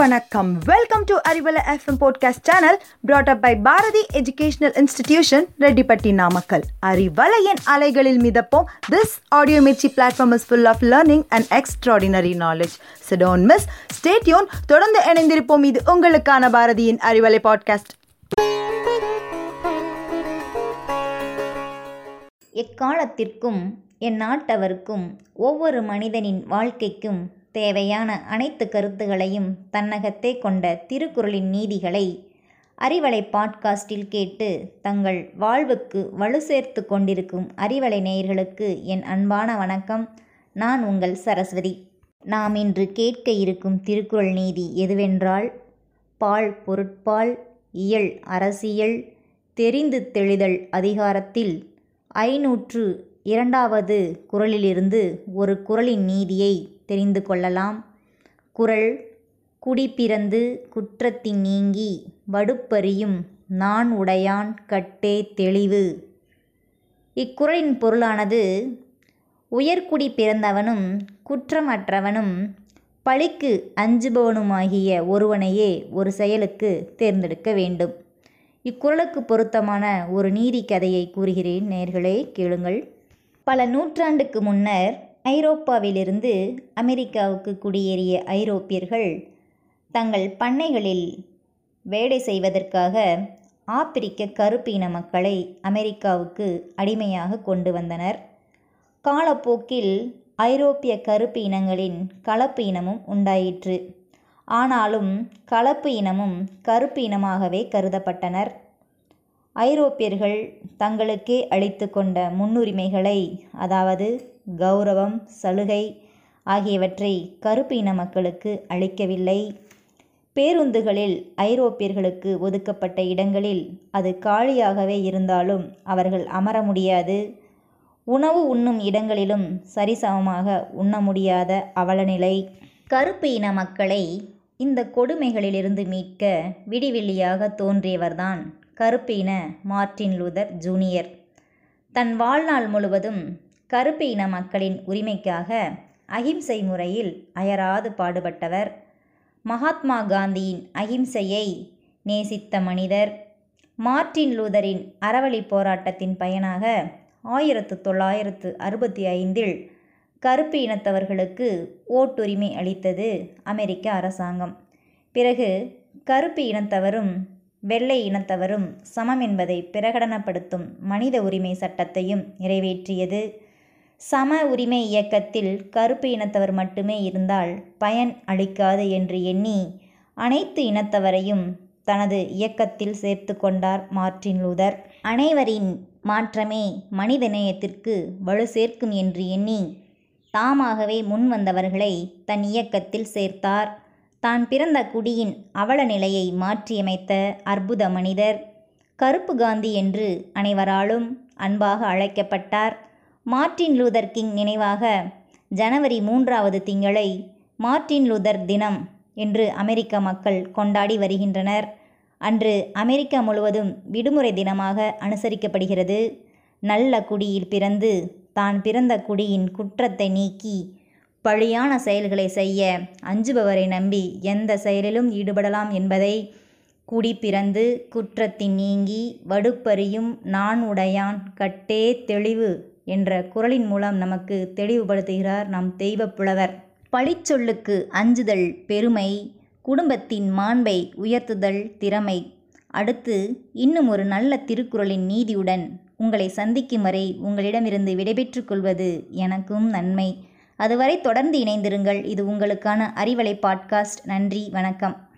வணக்கம். Welcome to Arivalai FM podcast channel brought up by Bharathi educational institution Rettipatti Namakkal அறிவலையின் அலைகளில் மிதப்போம். This audio Mirchi platform is full of learning and extraordinary knowledge so don't miss stay tuned தொடர்ந்து இணைந்திருப்போம். இது உங்களுக்கான பாரதியின் Arivalai podcast எக்காலத்திற்கும் என் நாட்டவருக்கும் ஒவ்வொரு மனிதனின் வாழ்க்கைக்கும் தேவையான அனைத்து கருத்துகளையும் தன்னகத்தே கொண்ட திருக்குறளின் நீதிகளை அறிவலை பாட்காஸ்டில் கேட்டு தங்கள் வாழ்வுக்கு வலு சேர்த்து கொண்டிருக்கும் அறிவலை நேயர்களுக்கு என் அன்பான வணக்கம். நான் உங்கள் சரஸ்வதி. நாம் இன்று கேட்க இருக்கும் திருக்குறள் நீதி எதுவென்றால் பால் பொருட்பால் இயல் அரசியல் தெரிந்து தெளிதல் அதிகாரத்தில் ஐநூற்று இரண்டாவது குறளிலிருந்து ஒரு குறளின் நீதியை தெரிந்து கொள்ளலாம். குறள் குடி பிறந்து குற்றத்தின் நீங்கி வடுப்பறியும் நான் உடையான் கட்டே தெளிவு. இக்குறளின் பொருளானது உயர்குடி பிறந்தவனும் குற்றமற்றவனும் பழிக்கு அஞ்சுபவனுமாகிய ஒருவனையே ஒரு செயலுக்கு தேர்ந்தெடுக்க வேண்டும். இக்குறளுக்கு பொருத்தமான ஒரு நீதி கதையை கூறுகிறேன் நேர்களே கேளுங்கள். பல நூற்றாண்டுக்கு முன்னர் ஐரோப்பாவிலிருந்து அமெரிக்காவுக்கு குடியேறிய ஐரோப்பியர்கள் தங்கள் பண்ணைகளில் வேலை செய்வதற்காக ஆப்பிரிக்க கருப்பு இன மக்களை அமெரிக்காவுக்கு அடிமையாக கொண்டு வந்தனர். காலப்போக்கில் ஐரோப்பிய கருப்பு இனங்களின் கலப்பு இனமும் உண்டாயிற்று. ஆனாலும் கலப்பு இனமும் கருப்பு இனமாகவே கருதப்பட்டனர். ஐரோப்பியர்கள் தங்களுக்கே அளித்து கொண்ட முன்னுரிமைகளை அதாவது கௌரவம் சலுகை ஆகியவற்றை கருப்பு இன மக்களுக்கு அளிக்கவில்லை. பேருந்துகளில் ஐரோப்பியர்களுக்கு ஒதுக்கப்பட்ட இடங்களில் அது காலியாகவே இருந்தாலும் அவர்கள் அமர முடியாது. உணவு உண்ணும் இடங்களிலும் சரிசமமாக உண்ண முடியாத அவலநிலை. கருப்பு இன மக்களை இந்த கொடுமைகளிலிருந்து மீட்க விடிவெள்ளியாக தோன்றியவர்தான் கருப்பு இன மார்ட்டின் லூதர் ஜூனியர். தன் வாழ்நாள் முழுவதும் கருப்பு இன மக்களின் உரிமைக்காக அகிம்சை முறையில் அயராது பாடுபட்டவர். மகாத்மா காந்தியின் அகிம்சையை நேசித்த மனிதர். மார்ட்டின் லூதரின் அறவழி போராட்டத்தின் பயனாக ஆயிரத்து தொள்ளாயிரத்து அறுபத்தி ஐந்தில் கருப்பு இனத்தவர்களுக்கு ஓட்டுரிமை அளித்தது அமெரிக்க அரசாங்கம். பிறகு கருப்பு இனத்தவரும் வெள்ளை இனத்தவரும் சமம் என்பதை பிரகடனப்படுத்தும் மனித உரிமை சட்டத்தையும் நிறைவேற்றியது. சம உரிமை இயக்கத்தில் கருப்பு இனத்தவர் மட்டுமே இருந்தால் பயன் அளிக்காது என்று எண்ணி அனைத்து இனத்தவரையும் தனது இயக்கத்தில் சேர்த்து கொண்டார் மார்ட்டின் லூதர். அனைவரின் மாற்றமே மனித நேயத்திற்கு வலு சேர்க்கும் என்று எண்ணி தாமாகவே முன் வந்தவர்களை தன் இயக்கத்தில் சேர்த்தார். தான் பிறந்த குடியின் அவல நிலையை மாற்றியமைத்த அற்புத மனிதர் கருப்பு காந்தி என்று அனைவராலும் அன்பாக அழைக்கப்பட்டார். மார்ட்டின் லூதர் கிங் நினைவாக ஜனவரி மூன்றாவது திங்களை மார்ட்டின் லூதர் தினம் என்று அமெரிக்க மக்கள் கொண்டாடி வருகின்றனர். அன்று அமெரிக்கா முழுவதும் விடுமுறை தினமாக அனுசரிக்கப்படுகிறது. நல்ல குடியில் பிறந்து தான் பிறந்த குடியின் குற்றத்தை நீக்கி பழியான செயல்களை செய்ய அஞ்சுபவரை நம்பி எந்த செயலிலும் ஈடுபடலாம் என்பதை குடி பிறந்து குற்றத்தின் நீங்கி வடுப்பறியும் நான் உடையான் கட்டே தெளிவு என்ற குரலின் மூலம் நமக்கு தெளிவுபடுத்துகிறார் நம் தெய்வப் புலவர். பழிச்சொல்லுக்கு அஞ்சுதல் பெருமை குடும்பத்தின் மாண்பை உயர்த்துதல் திறமை. அடுத்து இன்னும் ஒரு நல்ல திருக்குறளின் நீதியுடன் உங்களை சந்திக்கும் வரை உங்களிடமிருந்து விடைபெற்று கொள்வது எனக்கும் நன்மை. அதுவரை தொடர்ந்து இணைந்திருங்கள். இது உங்களுக்கான அறிவலை பாட்காஸ்ட். நன்றி வணக்கம்.